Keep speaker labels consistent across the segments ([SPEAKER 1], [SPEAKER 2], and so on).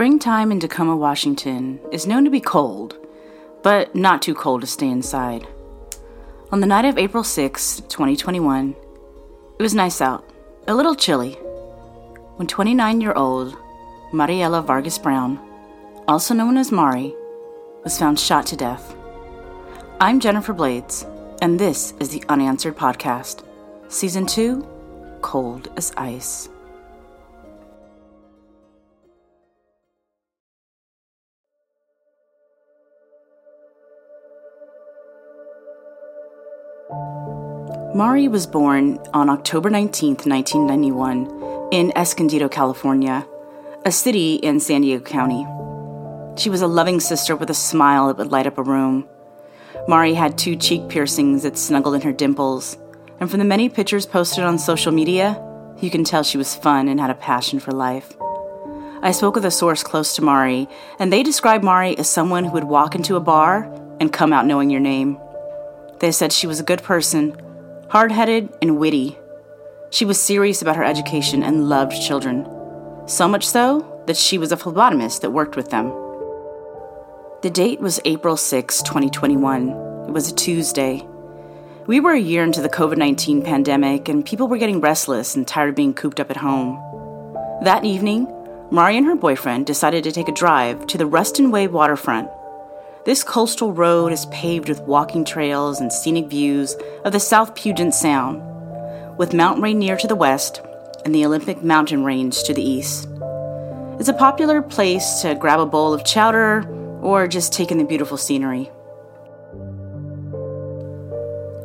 [SPEAKER 1] Springtime in Tacoma, Washington is known to be cold, but not too cold to stay inside. On the night of April 6, 2021, it was nice out, a little chilly, when 29 year old Mariela Vargas Brown, also known as Mari, was found shot to death. I'm Jennifer Blades, and this is the Unanswered Podcast, Season 2 Cold as Ice. Mari was born on October 19, 1991, in Escondido, California, a city in San Diego County. She was a loving sister with a smile that would light up a room. Mari had two cheek piercings that snuggled in her dimples, and from the many pictures posted on social media, you can tell she was fun and had a passion for life. I spoke with a source close to Mari, and they described Mari as someone who would walk into a bar and come out knowing your name. They said she was a good person hard headed and witty. She was serious about her education and loved children. So much so that she was a phlebotomist that worked with them. The date was April 6, 2021. It was a Tuesday. We were a year into the COVID 19 pandemic, and people were getting restless and tired of being cooped up at home. That evening, Mari and her boyfriend decided to take a drive to the Ruston Way waterfront this coastal road is paved with walking trails and scenic views of the South Puget Sound, with Mount Rainier to the west and the Olympic Mountain Range to the east. It's a popular place to grab a bowl of chowder or just take in the beautiful scenery.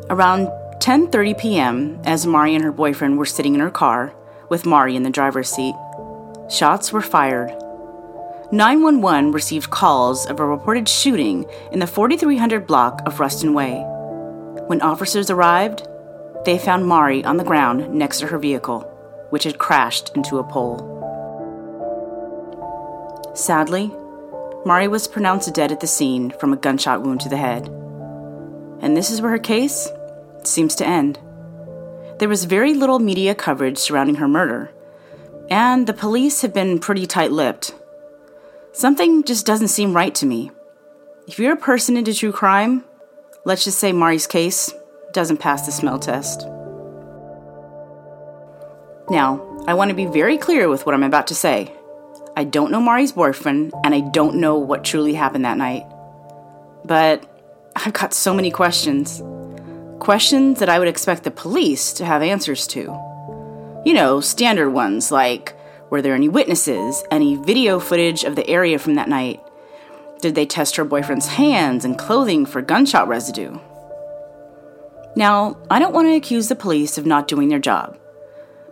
[SPEAKER 1] Around 10:30 p.m., as Mari and her boyfriend were sitting in her car with Mari in the driver's seat, shots were fired 911 received calls of a reported shooting in the 4300 block of Ruston Way. When officers arrived, they found Mari on the ground next to her vehicle, which had crashed into a pole. Sadly, Mari was pronounced dead at the scene from a gunshot wound to the head. And this is where her case seems to end. There was very little media coverage surrounding her murder, and the police have been pretty tight lipped Something just doesn't seem right to me. If you're a person into true crime, let's just say Mari's case doesn't pass the smell test. Now, I want to be very clear with what I'm about to say. I don't know Mari's boyfriend, and I don't know what truly happened that night. But I've got so many questions. Questions that I would expect the police to have answers to. You know, standard ones like were there any witnesses? Any video footage of the area from that night? Did they test her boyfriend's hands and clothing for gunshot residue? Now, I don't want to accuse the police of not doing their job.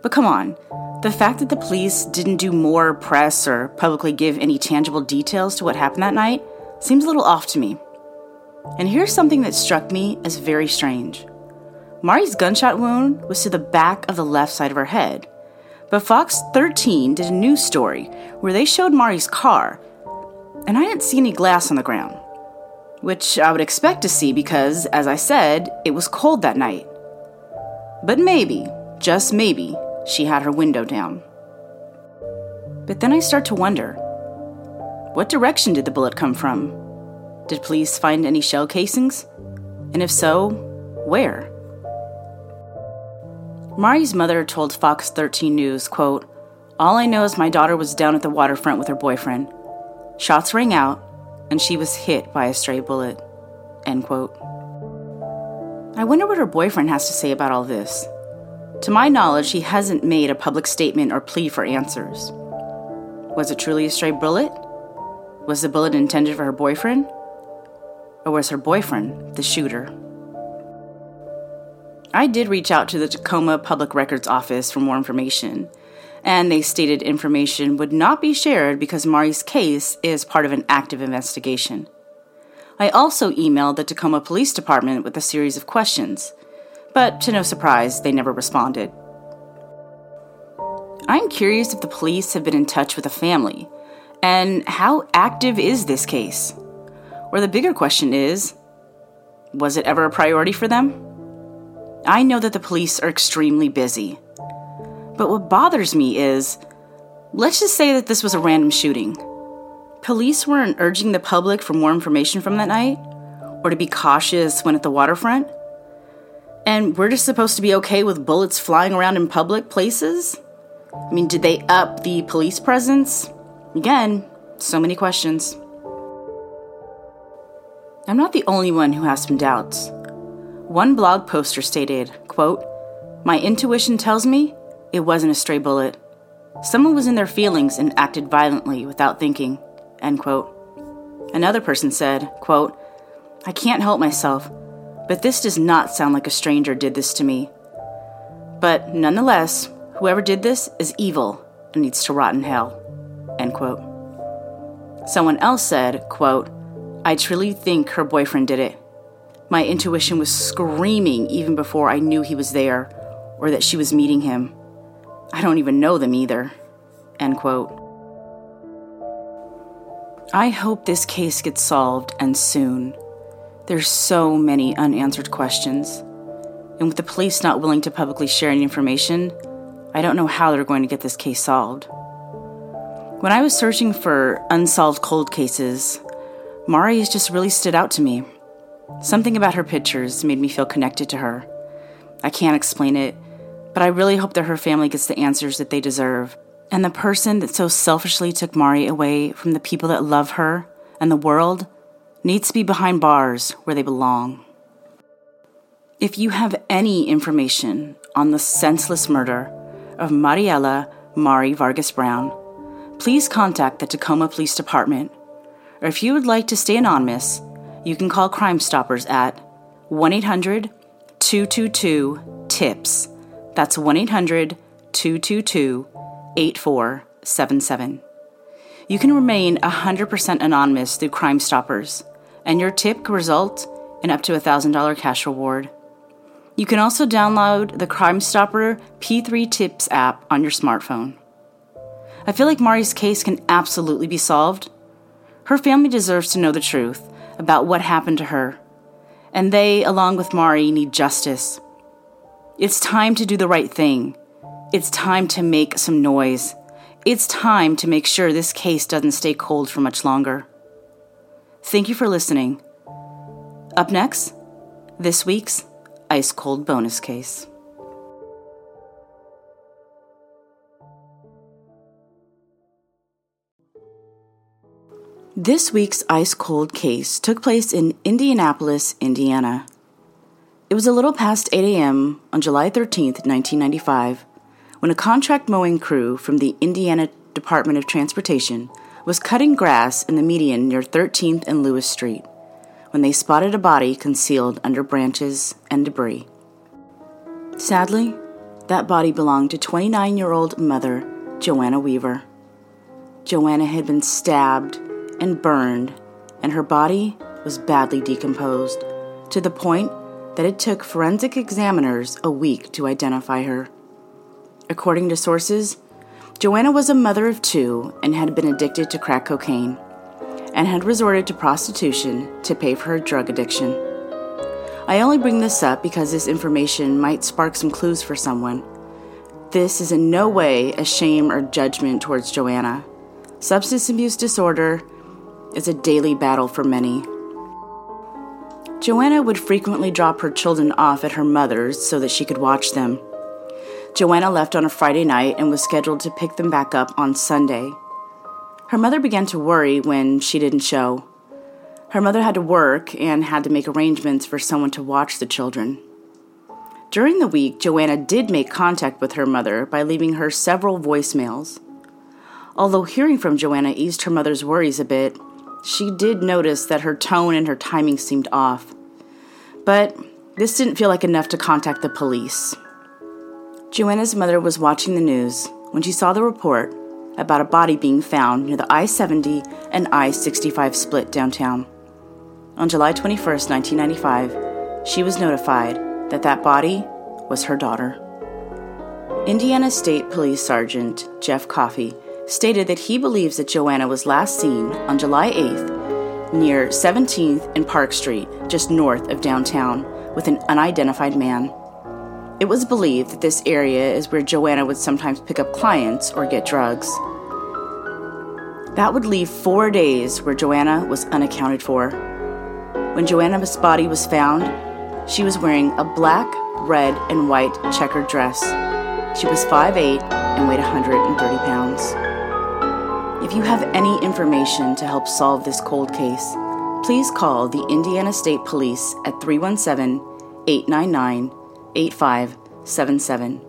[SPEAKER 1] But come on, the fact that the police didn't do more press or publicly give any tangible details to what happened that night seems a little off to me. And here's something that struck me as very strange. Mari's gunshot wound was to the back of the left side of her head, but Fox 13 did a news story where they showed Mari's car, and I didn't see any glass on the ground. Which I would expect to see because, as I said, it was cold that night. But maybe, just maybe, she had her window down. But then I start to wonder what direction did the bullet come from? Did police find any shell casings? And if so, where? Mari's mother told Fox 13 News, quote, All I know is my daughter was down at the waterfront with her boyfriend. Shots rang out, and she was hit by a stray bullet. End quote. I wonder what her boyfriend has to say about all this. To my knowledge, he hasn't made a public statement or plea for answers. Was it truly a stray bullet? Was the bullet intended for her boyfriend? Or was her boyfriend the shooter? I did reach out to the Tacoma Public Records Office for more information, and they stated information would not be shared because Mari's case is part of an active investigation. I also emailed the Tacoma Police Department with a series of questions, but to no surprise, they never responded. I'm curious if the police have been in touch with the family, and how active is this case? Or the bigger question is was it ever a priority for them? I know that the police are extremely busy. But what bothers me is let's just say that this was a random shooting. police weren't urging the public for more information from that night or to be cautious when at the waterfront. And we're just supposed to be okay with bullets flying around in public places? I mean, did they up the police presence? Again, so many questions. I'm not the only one who has some doubts. One blog poster stated, quote, My intuition tells me it wasn't a stray bullet. Someone was in their feelings and acted violently without thinking, end quote. Another person said, quote, I can't help myself, but this does not sound like a stranger did this to me. But nonetheless, whoever did this is evil and needs to rot in hell. End quote. Someone else said, quote, I truly think her boyfriend did it. My intuition was screaming even before I knew he was there or that she was meeting him. I don't even know them either. End quote. I hope this case gets solved and soon. There's so many unanswered questions. And with the police not willing to publicly share any information, I don't know how they're going to get this case solved. When I was searching for unsolved cold cases, Mari has just really stood out to me. Something about her pictures made me feel connected to her. I can't explain it, but I really hope that her family gets the answers that they deserve. And the person that so selfishly took Mari away from the people that love her and the world needs to be behind bars where they belong. If you have any information on the senseless murder of Mariela Mari Vargas Brown, please contact the Tacoma Police Department. Or if you would like to stay anonymous, you can call Crime Stoppers at 1 800 222 TIPS. That's 1 800 222 8477. You can remain 100% anonymous through Crime Stoppers and your tip could result in up to a $1,000 cash reward. You can also download the Crime Stopper P3 Tips app on your smartphone. I feel like Mari's case can absolutely be solved. Her family deserves to know the truth about what happened to her, and they, along with Mari, need justice. It's time to do the right thing. It's time to make some noise. It's time to make sure this case doesn't stay cold for much longer. Thank you for listening. Up next, this week's Ice Cold Bonus Case. This week's ice cold case took place in Indianapolis, Indiana. It was a little past 8 a.m. on July 13, 1995, when a contract mowing crew from the Indiana Department of Transportation was cutting grass in the median near 13th and Lewis Street when they spotted a body concealed under branches and debris. Sadly, that body belonged to 29 year old mother Joanna Weaver. Joanna had been stabbed and burned, and her body was badly decomposed to the point that it took forensic examiners a week to identify her. According to sources, Joanna was a mother of two and had been addicted to crack cocaine and had resorted to prostitution to pay for her drug addiction. I only bring this up because this information might spark some clues for someone. This is in no way a shame or judgment towards Joanna. Substance abuse disorder is a daily battle for many. Joanna would frequently drop her children off at her mother's so that she could watch them. Joanna left on a Friday night and was scheduled to pick them back up on Sunday. Her mother began to worry when she didn't show. Her mother had to work and had to make arrangements for someone to watch the children. During the week, Joanna did make contact with her mother by leaving her several voicemails. Although hearing from Joanna eased her mother's worries a bit, she did notice that her tone and her timing seemed off. But this didn't feel like enough to contact the police. Joanna's mother was watching the news when she saw the report about a body being found near the I 70 and I 65 split downtown. On July 21, 1995, she was notified that that body was her daughter. Indiana State Police Sergeant Jeff Coffey stated that he believes that Joanna was last seen on July 8th near 17th and Park Street, just north of downtown, with an unidentified man. It was believed that this area is where Joanna would sometimes pick up clients or get drugs. That would leave four days where Joanna was unaccounted for. When Joanna's body was found, she was wearing a black, red, and white checkered dress. She was 5'8 and weighed 130 pounds. If you have any information to help solve this cold case, please call the Indiana State Police at 317 899 8577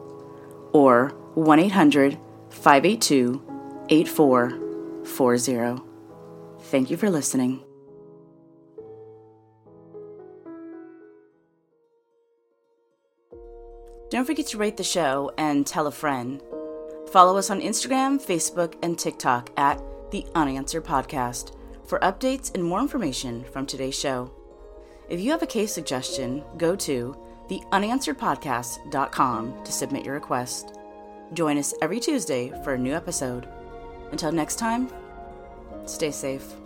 [SPEAKER 1] or 1 800 582 8440. Thank you for listening. Don't forget to rate the show and tell a friend. Follow us on Instagram, Facebook, and TikTok at The Unanswered Podcast for updates and more information from today's show. If you have a case suggestion, go to theunansweredpodcast.com to submit your request. Join us every Tuesday for a new episode. Until next time, stay safe.